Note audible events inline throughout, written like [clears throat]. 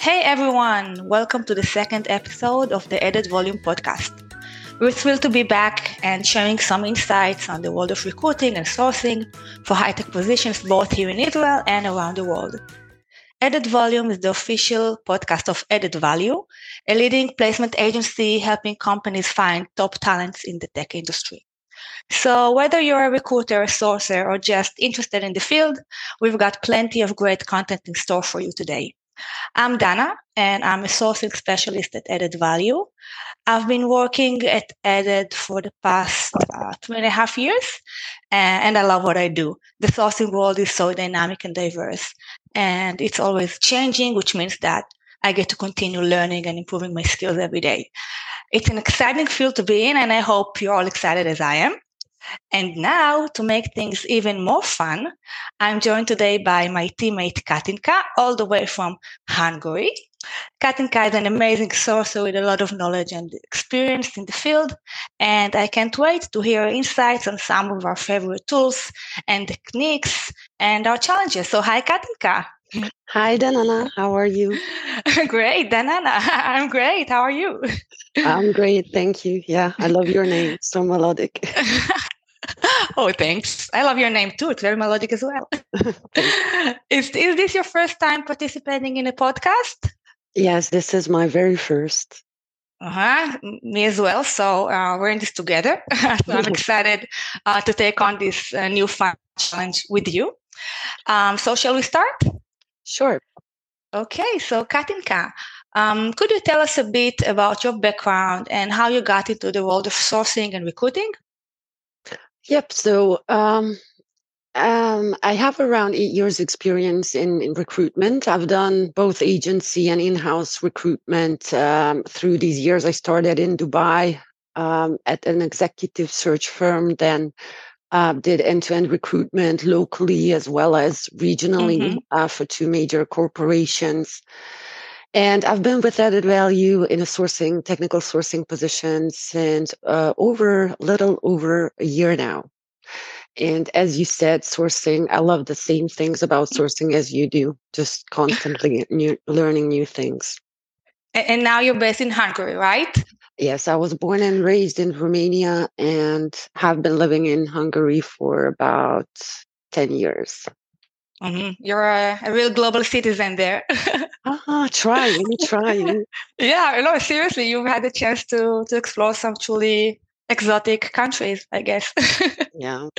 Hey everyone, welcome to the second episode of the Added Volume podcast. We're thrilled to be back and sharing some insights on the world of recruiting and sourcing for high tech positions both here in Israel and around the world. Added Volume is the official podcast of Added Value, a leading placement agency helping companies find top talents in the tech industry. So whether you're a recruiter, a sourcer, or just interested in the field, we've got plenty of great content in store for you today. I'm Dana, and I'm a sourcing specialist at Added Value. I've been working at Added for the past uh, two and a half years, and, and I love what I do. The sourcing world is so dynamic and diverse, and it's always changing, which means that I get to continue learning and improving my skills every day. It's an exciting field to be in, and I hope you're all excited as I am. And now, to make things even more fun, I'm joined today by my teammate Katinka, all the way from Hungary. Katinka is an amazing sourcer with a lot of knowledge and experience in the field, and I can't wait to hear insights on some of our favorite tools and techniques and our challenges. So, hi, Katinka. Hi, Danana. How are you? [laughs] great, Danana. [laughs] I'm great. How are you? I'm great. Thank you. Yeah, I love your name. So melodic. [laughs] oh, thanks. I love your name too. It's very melodic as well. is, is this your first time participating in a podcast? Yes, this is my very first. Uh-huh. Me as well. So uh, we're in this together. so I'm excited uh, to take on this uh, new fun challenge with you. Um, so shall we start? Sure. Okay. So Katinka, um, could you tell us a bit about your background and how you got into the world of sourcing and recruiting? Yep. So um, um, I have around eight years experience in, in, recruitment. I've done both agency and in-house recruitment um, through these years. I started in Dubai um, at an executive search firm, then uh, did end-to-end recruitment locally as well as regionally mm-hmm. uh, for two major corporations. And I've been with added value in a sourcing, technical sourcing position since uh, over little over a year now. And as you said, sourcing, I love the same things about sourcing as you do, just constantly [laughs] new, learning new things. And now you're based in Hungary, right? Yes, I was born and raised in Romania and have been living in Hungary for about 10 years. Mm-hmm. You're a, a, real global citizen there. ah, trying, trying. [laughs] yeah, no, seriously, you've had the chance to to explore some truly exotic countries, I guess. yeah. [laughs]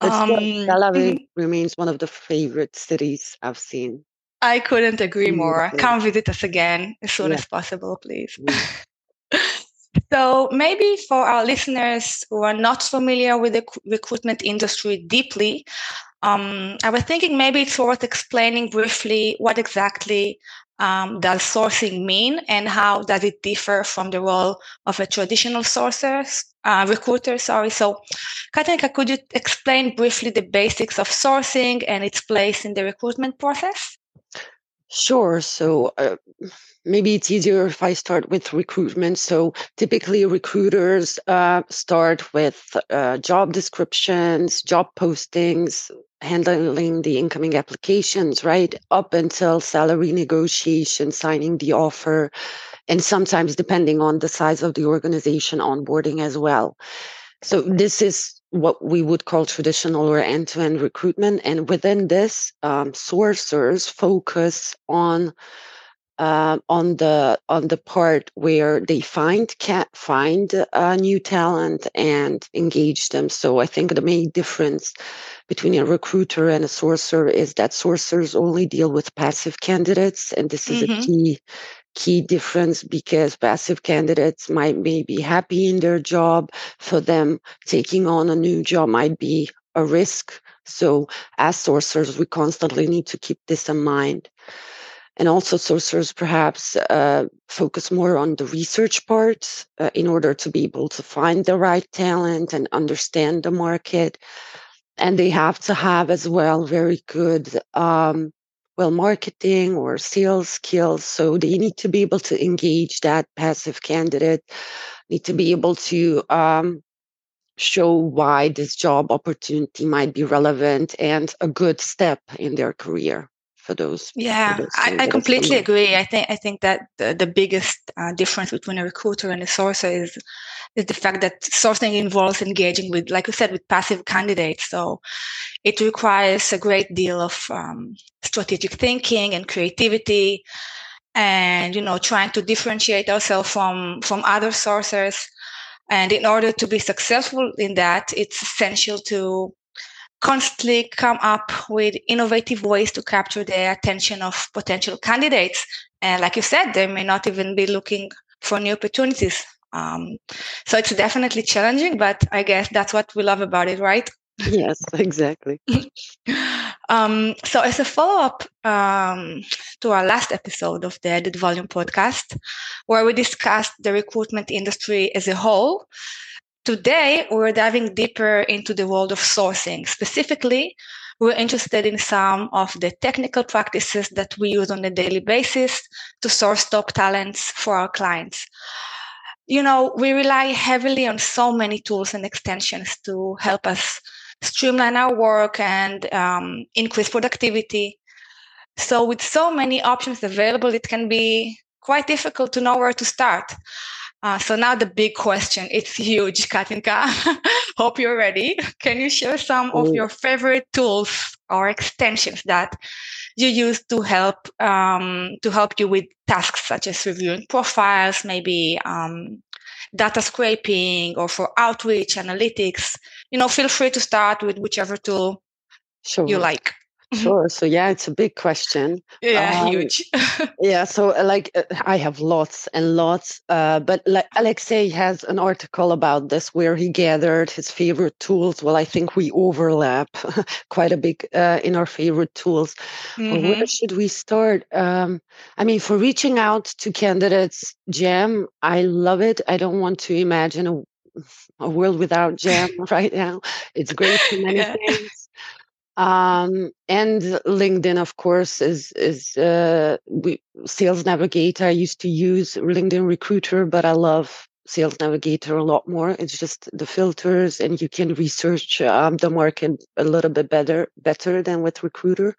Um, Tel Aviv mm-hmm. remains one of the favorite cities I've seen. I couldn't agree more. Come visit us again as soon yeah. as possible, please. So, maybe for our listeners who are not familiar with the recruitment industry deeply, um, I was thinking maybe it's worth explaining briefly what exactly um, does sourcing mean and how does it differ from the role of a traditional sourcer, uh, recruiter. Sorry. So, Katinka, could you explain briefly the basics of sourcing and its place in the recruitment process? Sure. So uh, maybe it's easier if I start with recruitment. So typically, recruiters uh, start with uh, job descriptions, job postings, handling the incoming applications, right? Up until salary negotiation, signing the offer, and sometimes, depending on the size of the organization, onboarding as well. So this is what we would call traditional or end-to-end recruitment, and within this, um, sourcers focus on uh, on the on the part where they find can find uh, new talent and engage them. So I think the main difference between a recruiter and a sourcer is that sourcers only deal with passive candidates, and this is mm-hmm. a key key difference because passive candidates might may be happy in their job. For them, taking on a new job might be a risk. So as sourcers, we constantly need to keep this in mind. And also sourcers perhaps uh, focus more on the research part uh, in order to be able to find the right talent and understand the market. And they have to have as well very good um, well marketing or sales skills so they need to be able to engage that passive candidate need to be able to um, show why this job opportunity might be relevant and a good step in their career for those. Yeah, for those I, I, completely agree. I think I think that the, the biggest uh, difference between a recruiter and a sourcer is is the fact that sourcing involves engaging with, like you said, with passive candidates. So it requires a great deal of um, strategic thinking and creativity, and you know, trying to differentiate ourselves from from other sources. And in order to be successful in that, it's essential to constantly come up with innovative ways to capture the attention of potential candidates. And like you said, they may not even be looking for new opportunities. Um, so it's definitely challenging, but I guess that's what we love about it, right? Yes, [laughs] exactly. [laughs] um, so, as a follow up um, to our last episode of the Added Volume podcast, where we discussed the recruitment industry as a whole, Today, we're diving deeper into the world of sourcing. Specifically, we're interested in some of the technical practices that we use on a daily basis to source top talents for our clients. You know, we rely heavily on so many tools and extensions to help us streamline our work and um, increase productivity. So, with so many options available, it can be quite difficult to know where to start. Uh, so now the big question, it's huge, Katinka. [laughs] Hope you're ready. Can you share some of your favorite tools or extensions that you use to help um, to help you with tasks such as reviewing profiles, maybe um, data scraping, or for outreach analytics? You know, feel free to start with whichever tool sure. you like. Mm-hmm. Sure. So yeah, it's a big question. Yeah, um, huge. [laughs] yeah. So uh, like, uh, I have lots and lots. Uh, but like Alexei has an article about this where he gathered his favorite tools. Well, I think we overlap [laughs] quite a bit uh, in our favorite tools. Mm-hmm. Where should we start? Um, I mean, for reaching out to candidates, Gem, I love it. I don't want to imagine a, a world without Gem [laughs] right now. It's great for many yeah. things um, and linkedin of course is is uh, we, sales navigator i used to use linkedin recruiter but i love sales navigator a lot more. It's just the filters and you can research um, the market a little bit better better than with recruiter.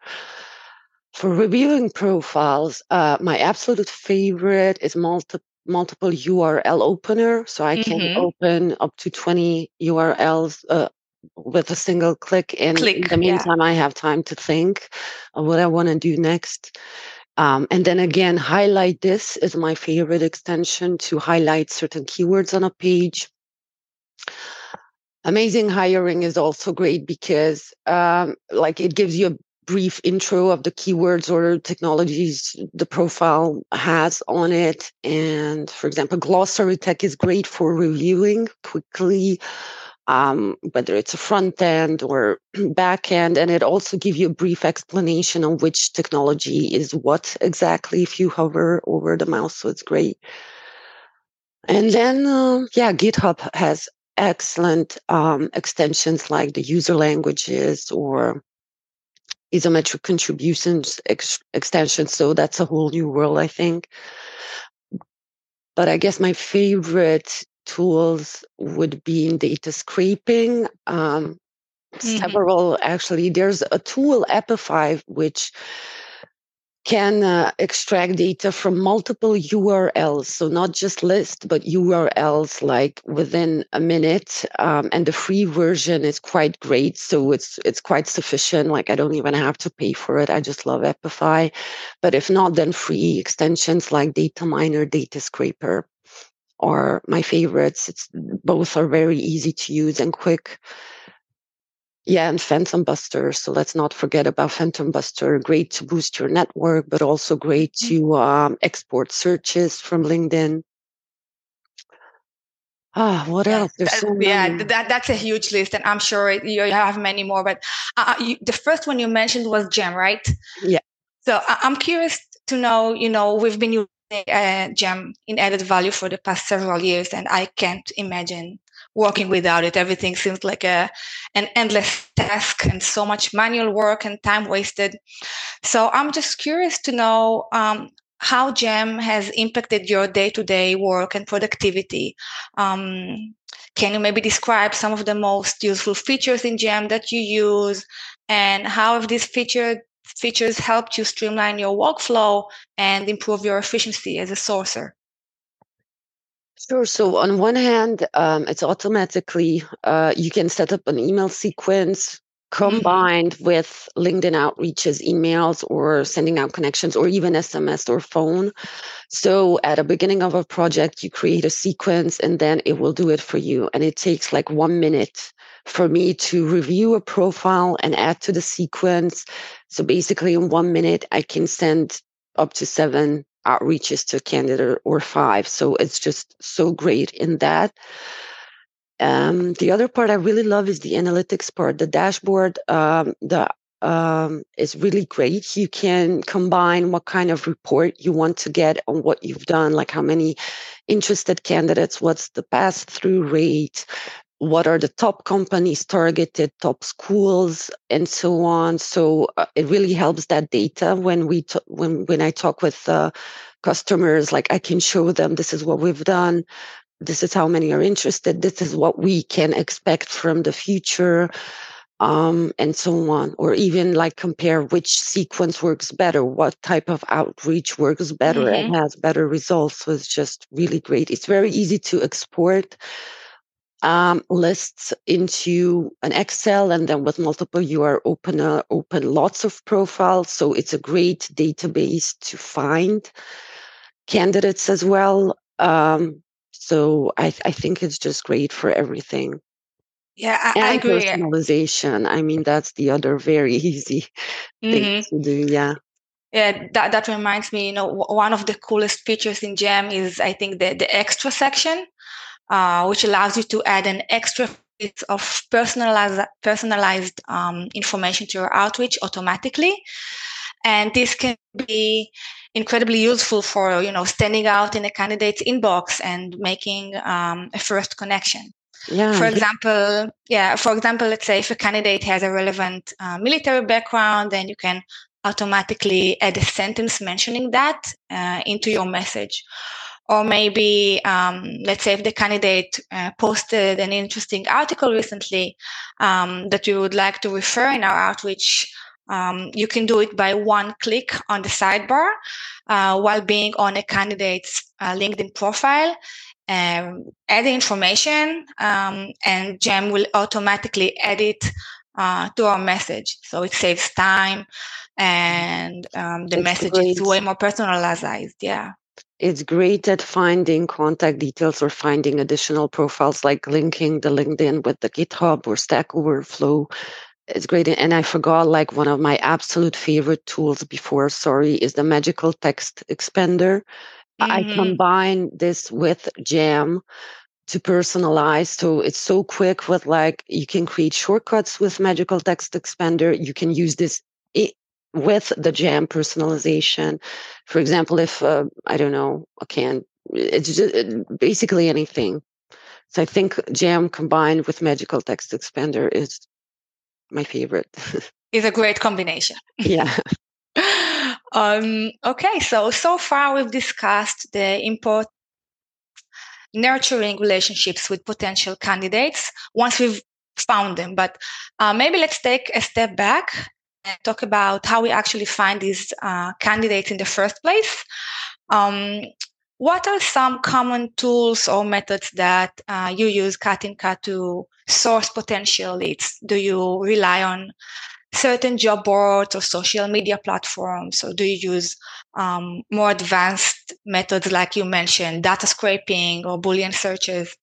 For reviewing profiles uh, my absolute favorite is multi- multiple url opener. So i can mm-hmm. open up to 20 urls uh, with a single click. And click, in the meantime, yeah. I have time to think of what I want to do next. Um, and then again, highlight this is my favorite extension to highlight certain keywords on a page. Amazing hiring is also great because, um, like, it gives you a brief intro of the keywords or technologies the profile has on it. And for example, glossary tech is great for reviewing quickly um, whether it's a front end or [clears throat] back end. And it also gives you a brief explanation on which technology is what exactly if you hover over the mouse. So it's great. And then, uh, yeah, GitHub has excellent um, extensions like the user languages or isometric contributions ex- extension. So that's a whole new world, I think. But I guess my favorite tools would be in data scraping. Um, mm-hmm. Several actually. There's a tool Apify which can uh, extract data from multiple URLs, so not just list, but URLs like within a minute. Um, and the free version is quite great, so it's it's quite sufficient. Like I don't even have to pay for it. I just love Apify. But if not, then free extensions like Data Miner, Data Scraper are my favorites. It's both are very easy to use and quick. Yeah, and Phantom Buster. So let's not forget about Phantom Buster. Great to boost your network, but also great mm. to um, export searches from LinkedIn. Ah, what else? There's so yeah, that that's a huge list, and I'm sure you have many more. But uh, uh, you, the first one you mentioned was Gem, right? Yeah. So I'm curious to know. You know, we've been uh, Gem in added value for the past several years, and I can't imagine working without it. Everything seems like a an endless task and so much manual work and time wasted. So I'm just curious to know um, how Gem has impacted your day-to-day work and productivity. Um, can you maybe describe some of the most useful features in Gem that you use, and how have these features features helped you streamline your workflow and improve your efficiency as a sourcer? Sure. So on one hand, um, it's automatically uh, you can set up an email sequence Mm-hmm. combined mm-hmm. with LinkedIn outreaches, emails, or sending out connections, or even SMS or phone. So at the beginning of a project, you create a sequence and then it will do it for you. And it takes like one minute for me to review a profile and add to the sequence. So basically, in one minute, I can send up to seven outreaches to a candidate or five. So it's just so great in that. Um, the other part I really love is the analytics part. The dashboard, um, the um, is really great. You can combine what kind of report you want to get on what you've done, like how many interested candidates, what's the pass through rate, what are the top companies targeted, top schools, and so on. So uh, it really helps that data when we t- when when I talk with uh, customers. Like I can show them this is what we've done this is how many are interested this is what we can expect from the future um, and so on or even like compare which sequence works better what type of outreach works better mm-hmm. and has better results it's just really great it's very easy to export um, lists into an excel and then with multiple you are open uh, open lots of profiles so it's a great database to find candidates as well um, so I, I think it's just great for everything. Yeah, I, and I agree. Personalization. I mean, that's the other very [laughs] easy mm-hmm. thing to do. Yeah. Yeah, that, that reminds me, you know, one of the coolest features in Gem is, I think, the, the extra section, uh, which allows you to add an extra bit of personalized, personalized um, information to your outreach automatically. And this can be incredibly useful for you know standing out in a candidate's inbox and making um, a first connection. Yeah. For example, yeah. For example, let's say if a candidate has a relevant uh, military background, then you can automatically add a sentence mentioning that uh, into your message. Or maybe, um, let's say if the candidate uh, posted an interesting article recently um, that you would like to refer in our outreach um, you can do it by one click on the sidebar uh, while being on a candidate's uh, LinkedIn profile. Um, add the information, um, and Gem will automatically edit uh, to our message. So it saves time, and um, the message great. is way more personalized. Yeah. It's great at finding contact details or finding additional profiles, like linking the LinkedIn with the GitHub or Stack Overflow it's great. And I forgot like one of my absolute favorite tools before, sorry, is the magical text expander. Mm-hmm. I combine this with Gem to personalize. So it's so quick with like, you can create shortcuts with magical text expander. You can use this with the Gem personalization. For example, if, uh, I don't know, I can, it's just basically anything. So I think Gem combined with magical text expander is my favorite. [laughs] it's a great combination. Yeah. [laughs] um, okay, so so far we've discussed the import nurturing relationships with potential candidates once we've found them. But uh, maybe let's take a step back talk about how we actually find these uh, candidates in the first place. Um, what are some common tools or methods that uh, you use, Katinka, to source potential leads? Do you rely on certain job boards or social media platforms, or do you use um, more advanced methods like you mentioned, data scraping or Boolean searches?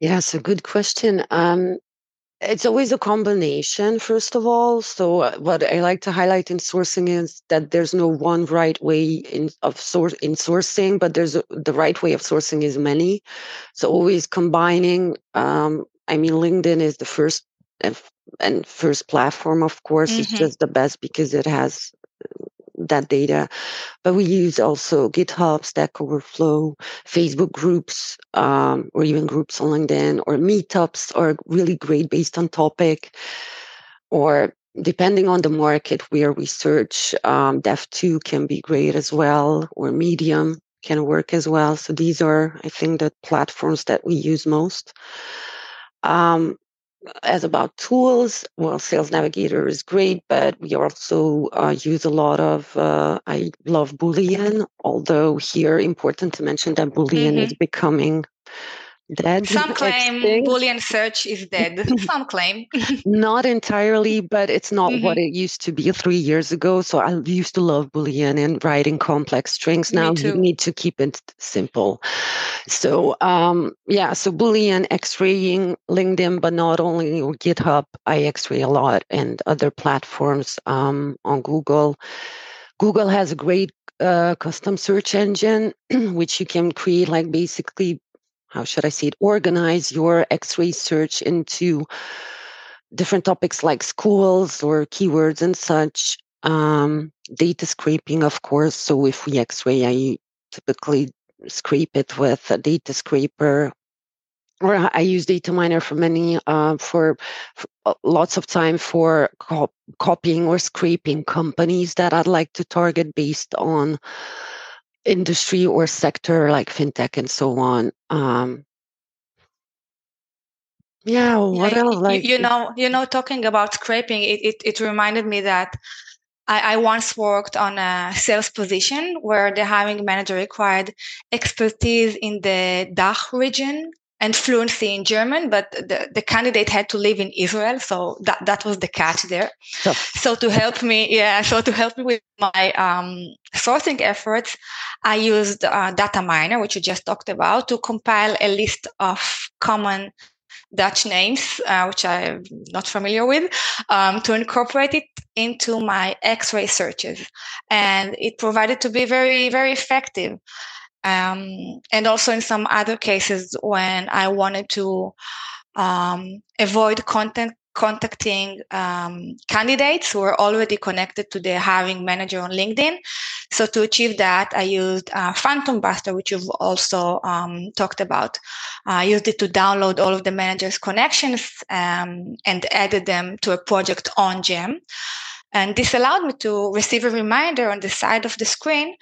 Yeah, it's a good question. Um, it's always a combination, first of all. So, uh, what I like to highlight in sourcing is that there's no one right way in of source in sourcing, but there's a, the right way of sourcing is many. So, always combining. Um, I mean, LinkedIn is the first and first platform, of course. Mm-hmm. It's just the best because it has that data. But we use also GitHub, Stack Overflow, Facebook groups, um, or even groups on LinkedIn, or meetups are really great based on topic. Or depending on the market where we search, um, Dev.to can be great as well, or Medium can work as well. So these are, I think, the platforms that we use most. Um, as about tools, well, Sales Navigator is great, but we also uh, use a lot of. Uh, I love Boolean, although here important to mention that Boolean mm-hmm. is becoming dead. Some [laughs] claim extinct. Boolean search is dead. [laughs] Some claim. [laughs] not entirely, but it's not mm-hmm. what it used to be three years ago. So I used to love Boolean and writing complex strings. Now you need to keep it simple. So um, yeah, so Boolean X-raying LinkedIn, but not only or GitHub. I X-ray a lot and other platforms um, on Google. Google has a great uh, custom search engine, [clears throat] which you can create like basically how should I say it, organize your X-ray search into different topics like schools or keywords and such. Um, data scraping, of course. So if we X-ray, I typically scrape it with a data scraper or I use data miner for many uh, for, for uh, lots of time for co- copying or scraping companies that I'd like to target based on industry or sector like fintech and so on. Um, yeah, what yeah, else? Like you, you, know, you know, talking about scraping, it it, it reminded me that I, I, once worked on a sales position where the hiring manager required expertise in the DACH region and fluency in German, but the, the candidate had to live in Israel. So that, that was the catch there. So to help me, yeah, so to help me with my um, sourcing efforts, I used uh, Data Miner, which you just talked about, to compile a list of common Dutch names, uh, which I'm not familiar with, um, to incorporate it into my X-ray searches. And it provided to be very, very effective. Um, and also in some other cases when I wanted to um, avoid content contacting um, candidates who are already connected to the hiring manager on LinkedIn. So to achieve that, I used uh, Phantom Buster, which you've also um, talked about. I used it to download all of the manager's connections um, and added them to a project on Gem. And this allowed me to receive a reminder on the side of the screen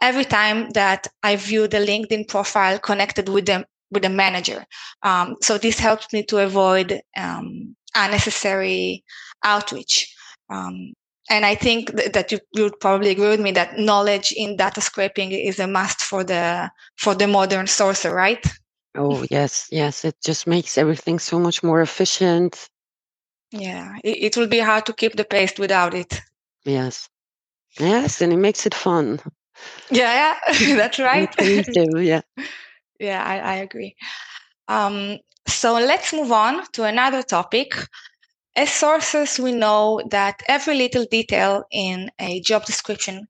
every time that I view the LinkedIn profile connected with them with the manager. Um, so this helps me to avoid um, unnecessary outreach. Um, and I think th- that you, you would probably agree with me that knowledge in data scraping is a must for the for the modern sourcer, right? Oh yes, yes. It just makes everything so much more efficient. Yeah, it, it will be hard to keep the pace without it. Yes, yes, and it makes it fun. Yeah, yeah, [laughs] that's [laughs] right. [laughs] yeah. Yeah, I, I agree. Um, so let's move on to another topic. As sources, we know that every little detail in a job description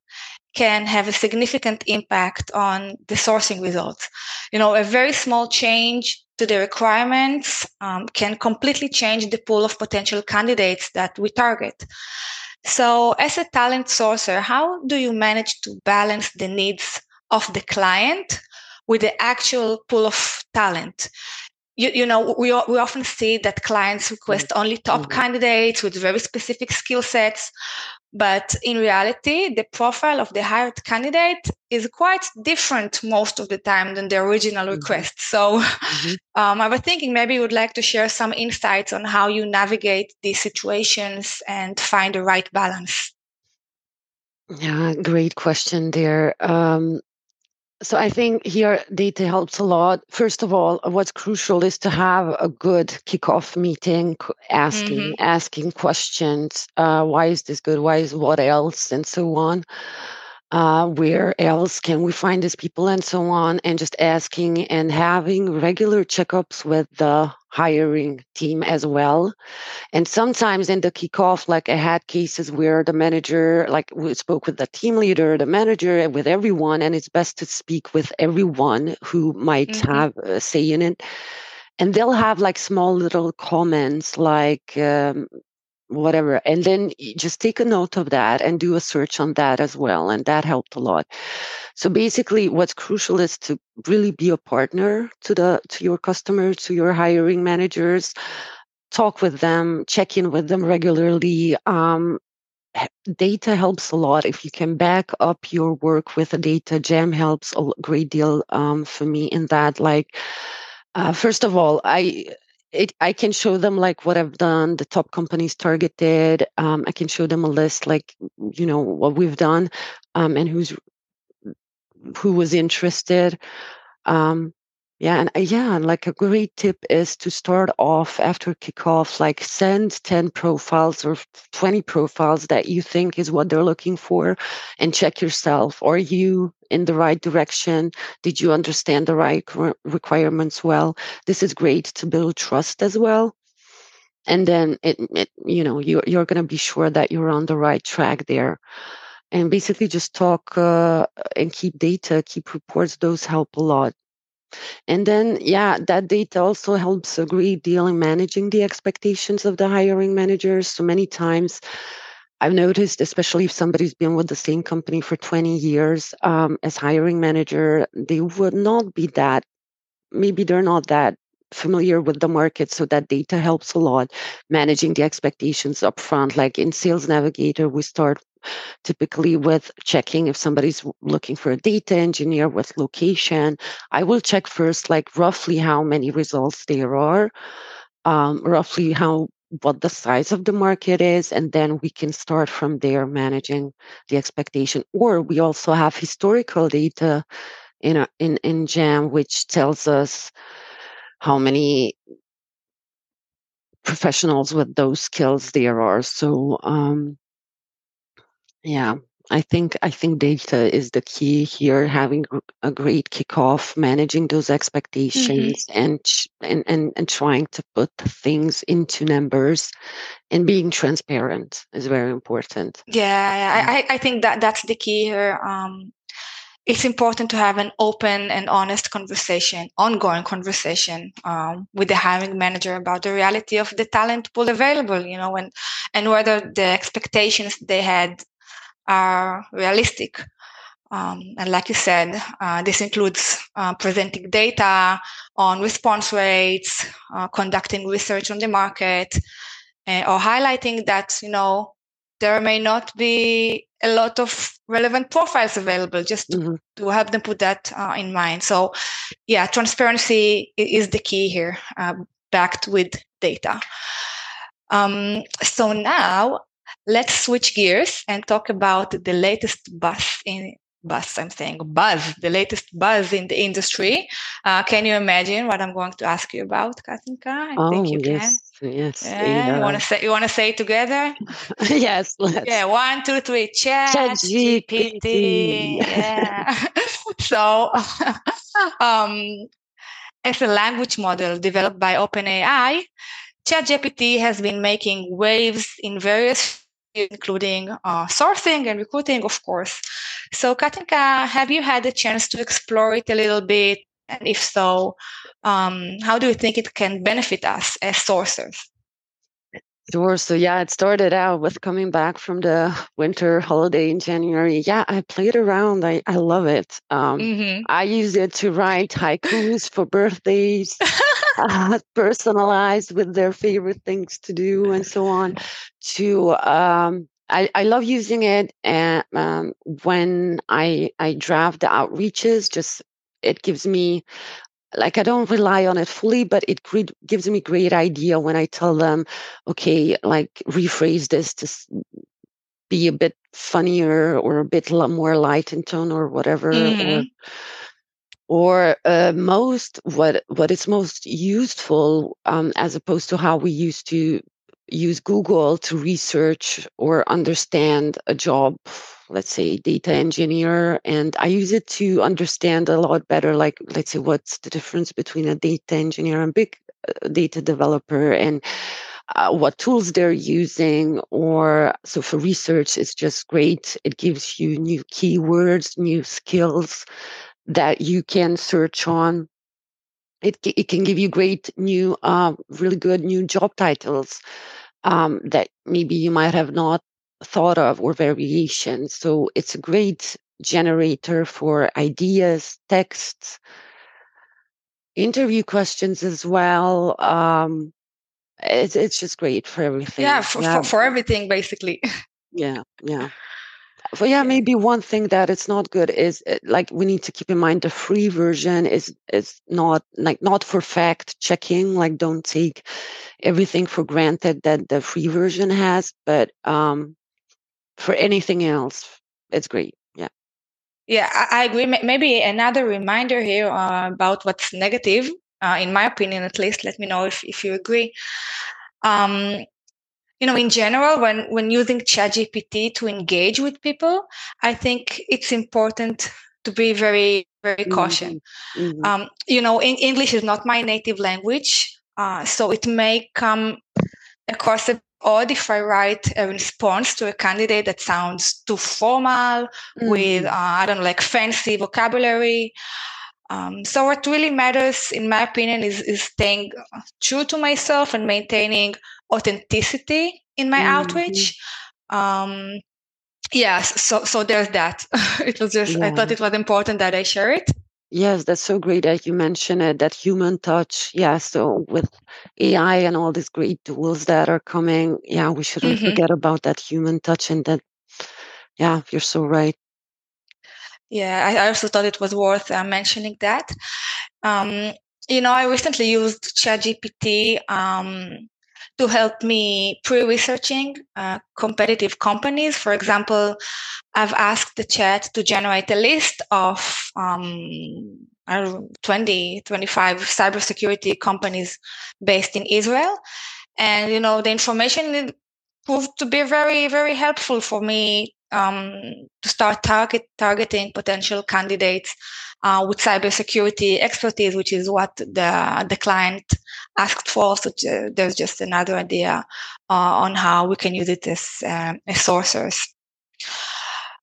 can have a significant impact on the sourcing results. You know, a very small change to the requirements um, can completely change the pool of potential candidates that we target. So, as a talent sourcer, how do you manage to balance the needs of the client with the actual pool of talent? You, you know, we, we often see that clients request mm-hmm. only top mm-hmm. candidates with very specific skill sets, but in reality, the profile of the hired candidate is quite different most of the time than the original mm-hmm. request. So mm-hmm. [laughs] um, I was thinking maybe you would like to share some insights on how you navigate these situations and find the right balance. Yeah, great question there. Um, so I think here data helps a lot. First of all, what's crucial is to have a good kickoff meeting, asking mm-hmm. asking questions. Uh, why is this good? Why is what else, and so on. Uh, where else can we find these people, and so on, and just asking and having regular checkups with the hiring team as well. And sometimes in the kickoff, like I had cases where the manager, like we spoke with the team leader, the manager, and with everyone, and it's best to speak with everyone who might mm-hmm. have a say in it. And they'll have like small little comments like, um, whatever and then just take a note of that and do a search on that as well and that helped a lot. So basically what's crucial is to really be a partner to the to your customers to your hiring managers talk with them check in with them regularly um, data helps a lot. If you can back up your work with the data gem helps a great deal um, for me in that like uh, first of all i it, I can show them like what I've done, the top companies targeted. Um, I can show them a list, like you know what we've done, um, and who's who was interested. Um, yeah, and uh, yeah, and like a great tip is to start off after kickoff, like send 10 profiles or 20 profiles that you think is what they're looking for and check yourself. Are you in the right direction? Did you understand the right requirements well? This is great to build trust as well. And then it, it you know, you, you're going to be sure that you're on the right track there and basically just talk uh, and keep data, keep reports. Those help a lot. And then, yeah, that data also helps a great deal in managing the expectations of the hiring managers. So many times, I've noticed, especially if somebody's been with the same company for 20 years um, as hiring manager, they would not be that, maybe they're not that familiar with the market. So that data helps a lot managing the expectations up front. Like in Sales Navigator, we start typically with checking if somebody's looking for a data engineer with location. I will check first, like roughly how many results there are, um, roughly how what the size of the market is, and then we can start from there managing the expectation. Or we also have historical data in a, in in Gem, which tells us how many professionals with those skills there are. So um, yeah, I think I think data is the key here. Having a great kickoff, managing those mm-hmm. expectations, mm-hmm. and, and and and trying to put things into numbers, and being transparent is very important. Yeah, I I think that that's the key here. Um, it's important to have an open and honest conversation, ongoing conversation um, with the hiring manager about the reality of the talent pool available, you know, and and whether the expectations they had are realistic. Um, and like you said, uh, this includes uh, presenting data on response rates, uh, conducting research on the market, uh, or highlighting that you know there may not be a lot of relevant profiles available. Just to, mm-hmm. to help them put that uh, in mind. So, yeah, transparency is the key here, uh, backed with data. Um, so now let's switch gears and talk about the latest buzz in buzz. I'm saying buzz, the latest buzz in the industry. Uh, can you imagine what I'm going to ask you about, Katinka? I oh, think you yes, can. Yes. Yeah, yeah. You want to say? You want to say it together? [laughs] yes. Let's. Yeah. One, two, three. Chat, Chat GPT. GPT. Yeah. [laughs] so, [laughs] um, as a language model developed by OpenAI, ChatGPT has been making waves in various including uh, sourcing and recruiting, of course. So, Katinka, have you had a chance to explore it a little bit? And if so, um, how do you think it can benefit us as sourcers? Sure. So yeah, it started out with coming back from the winter holiday in January. Yeah, I played around. I, I love it. Um, mm-hmm. I use it to write haikus for birthdays, [laughs] uh, [laughs] personalized with their favorite things to do and so on. To um, I, I love using it and um, when I I draft the outreaches. Just it gives me like I don't rely on it fully, but it gives me great idea when I tell them, okay, like rephrase this to be a bit funnier or a bit more light in tone or whatever. Mm-hmm. Or, or uh, most what what is most useful um, as opposed to how we used to use Google to research or understand a job, let's say data engineer, and I use it to understand a lot better, like, let's say, what's the difference between a data engineer and big uh, data developer and uh, what tools they're using or so for research it's just great. It gives you new keywords new skills that you can search on it, it can give you great new uh, really good new job titles um, that maybe you might have not thought of or variations. So it's a great generator for ideas, texts, interview questions as well. Um, it's it's just great for everything. Yeah, for, yeah. for, for everything basically. [laughs] yeah, yeah. Well, yeah, maybe one thing that it's not good is uh, like we need to keep in mind the free version is is not like not for fact checking. Like don't take everything for granted that the free version has, but um, for anything else, it's great. Yeah. Yeah, I, I agree. Maybe another reminder here uh, about what's negative, uh, in my opinion, at least. Let me know if if you agree. Um, you know in general when when using ChatGPT to engage with people i think it's important to be very very cautious mm-hmm. mm-hmm. um, you know in, english is not my native language uh, so it may come across a odd if I write a response to a candidate that sounds too formal mm-hmm. with, uh, I don't know, like fancy vocabulary. Um, so what really matters, in my opinion, is, is staying true to myself and maintaining authenticity in my mm-hmm. outreach. Um, yes, so so there's that. [laughs] it was just yeah. I thought it was important that I share it. Yes, that's so great that you mentioned it, that human touch. Yeah, so with AI and all these great tools that are coming, yeah, we shouldn't mm-hmm. forget about that human touch and that, yeah, you're so right. Yeah, I also thought it was worth uh, mentioning that. Um, you know, I recently used ChatGPT um, to help me pre-researching uh, competitive companies. For example, I've asked the chat to generate a list of um, 20, 25 cybersecurity companies based in Israel. And, you know, the information proved to be very, very helpful for me um, to start target targeting potential candidates uh, with cybersecurity expertise, which is what the the client asked for. So uh, there's just another idea uh, on how we can use it as, um, as sources.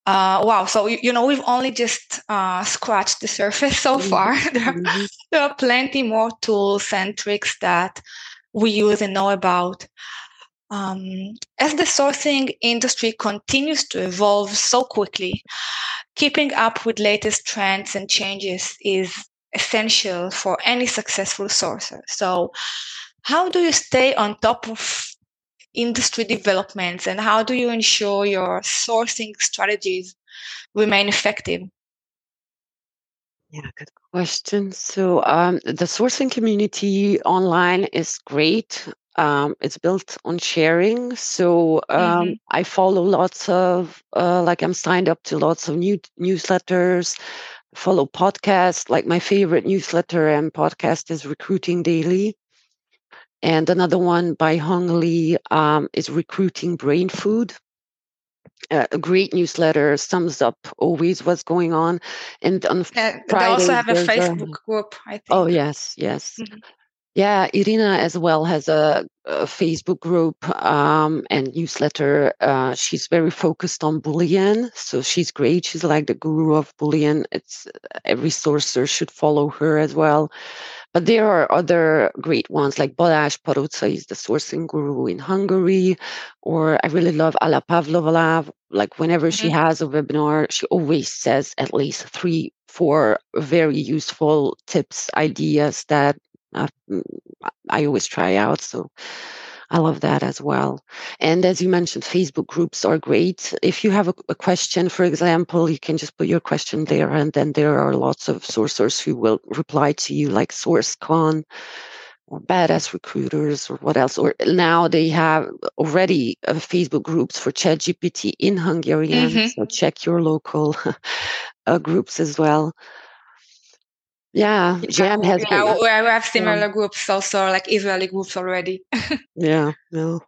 Uh, wow. So, you know, we've only just uh, scratched the surface so mm-hmm. far. [laughs] there, mm-hmm. there, are, plenty more tools and tricks that we use and know about. Um, as the sourcing industry continues to evolve so quickly, keeping up with latest trends and changes is essential for any successful sourcer. So, how do you stay on top of industry developments and how do you ensure your sourcing strategies remain effective? Yeah, good question. So, um, the sourcing community online is great. Um, it's built on sharing. So um, mm-hmm. I follow lots of, uh, like, I'm signed up to lots of new newsletters, follow podcasts. Like, my favorite newsletter and podcast is Recruiting Daily. And another one by Hung Lee um, is Recruiting Brain Food. Uh, a great newsletter sums up always what's going on. And on uh, Fridays, they also have a Facebook a, group, I think. Oh, yes, yes. Mm-hmm. Yeah, Irina as well has a, a Facebook group um, and newsletter. Uh, she's very focused on Boolean, so she's great. She's like the guru of Boolean. It's every sourcer should follow her as well. But there are other great ones like Balázs Paróczay is the sourcing guru in Hungary, or I really love Alla Pavlova. Like whenever mm-hmm. she has a webinar, she always says at least three, four very useful tips, ideas that uh, I always try out. So I love that as well. And as you mentioned, Facebook groups are great. If you have a, a, question, for example, you can just put your question there, and then there are lots of sourcers who will reply to you, like SourceCon or Badass Recruiters or what else. Or now they have already uh, Facebook groups for ChatGPT in Hungarian. Mm-hmm. So check your local [laughs] uh, groups as well. Yeah, Gem has. Yeah, we have similar yeah. groups also, like Israeli groups already. [laughs] yeah, no.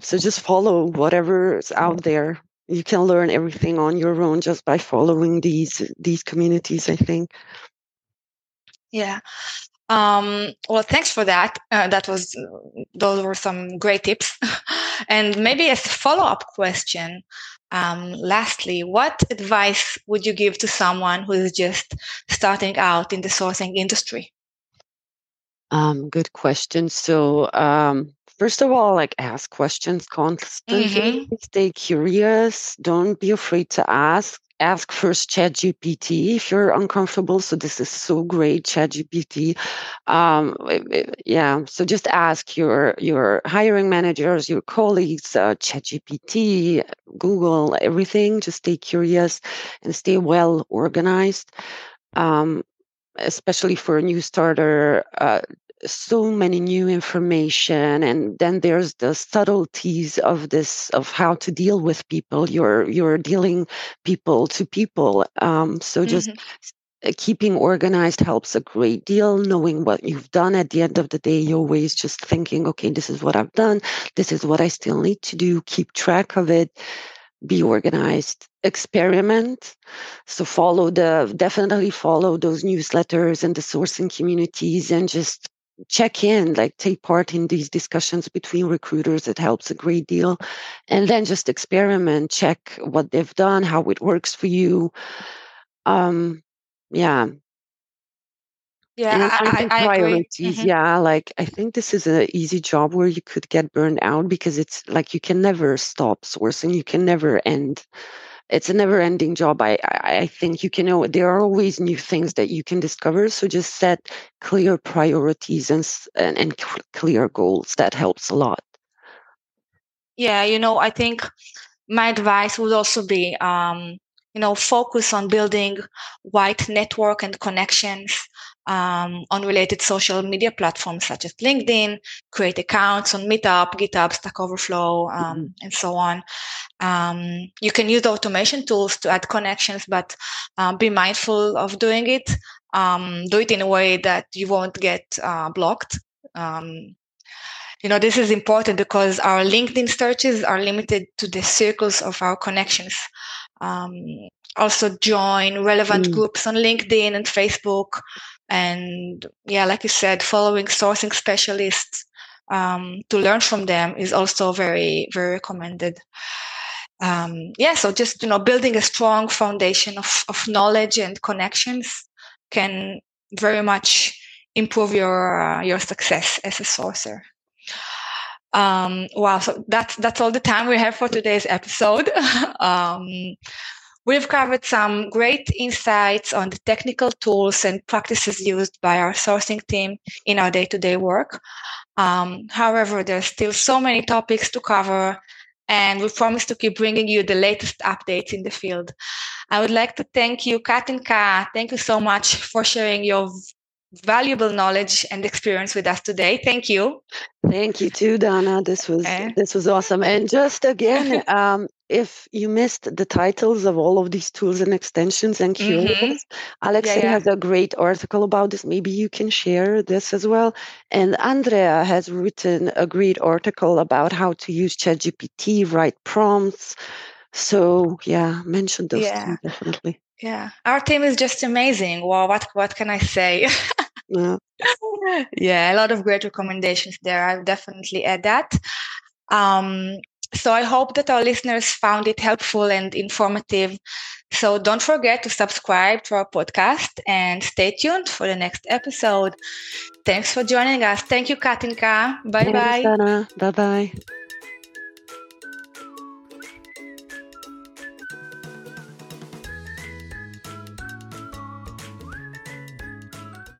So just follow whatever's out there. You can learn everything on your own just by following these these communities. I think. Yeah. Um, well, thanks for that. Uh, that was those were some great tips. [laughs] and maybe as a follow up question, um, lastly, what advice would you give to someone who is just starting out in the sourcing industry? Um, good question. So, um, first of all, like ask questions constantly. Mm-hmm. Stay curious. Don't be afraid to ask. Ask first ChatGPT if you're uncomfortable. So this is so great, ChatGPT. Um, yeah, so just ask your your hiring managers, your colleagues, uh, ChatGPT, Google, everything. Just stay curious and stay well organized. Um, especially for a new starter, uh, so many new information and then there's the subtleties of this of how to deal with people. You're you're dealing people to people. Um, so just mm-hmm. keeping organized helps a great deal. Knowing what you've done at the end of the day you're always just thinking okay this is what i've done. This is what i still need to do. Keep track of it. Be organized. Experiment. So follow the definitely follow those newsletters and the sourcing communities and just check in, like take part in these discussions between recruiters. It helps a great deal. And then just experiment, check what they've done, how it works for you. Um, yeah. Yeah, I, I, I priorities. Mm-hmm. Yeah, like I think this is an easy job where you could get burned out because it's like you can never stop sourcing, you can never end it's a never ending job. I, I think you can know there are always new things that you can discover. So just set clear priorities and, and, and clear goals. That helps a lot. Yeah, you know, I think my advice would also be, um, you know, focus on building wide network and connections um, on related social media platforms such as LinkedIn, create accounts on Meetup, GitHub, Stack Overflow, um, mm-hmm. and so on. Um, you can use automation tools to add connections, but uh, be mindful of doing it. Um, do it in a way that you won't get uh, blocked. Um, you know, this is important because our LinkedIn searches are limited to the circles of our connections. Um, also join relevant mm. groups on LinkedIn and Facebook. And yeah, like you said, following sourcing specialists um, to learn from them is also very, very recommended. Um, yeah, so just you know, building a strong foundation of, of knowledge and connections can very much improve your uh, your success as a sourcer. Um, wow, so that's that's all the time we have for today's episode. [laughs] um, We've covered some great insights on the technical tools and practices used by our sourcing team in our day to day work. Um, however, there's still so many topics to cover, and we promise to keep bringing you the latest updates in the field. I would like to thank you, Katinka. Thank you so much for sharing your valuable knowledge and experience with us today. Thank you. Thank you too, Dana. This was okay. this was awesome. And just again, [laughs] um, if you missed the titles of all of these tools and extensions and curious, mm-hmm. Alexei yeah, yeah. has a great article about this. Maybe you can share this as well. And Andrea has written a great article about how to use ChatGPT, write prompts. So yeah, mention those yeah. two definitely. Yeah, our team is just amazing. Well, what what can I say? yeah. [laughs] yeah, a lot of great recommendations there. I'll definitely add that. Um, so I hope that our listeners found it helpful and informative. So don't forget to subscribe to our podcast and stay tuned for the next episode. Thanks for joining us. Thank you, Katinka. Bye bye. Bye bye.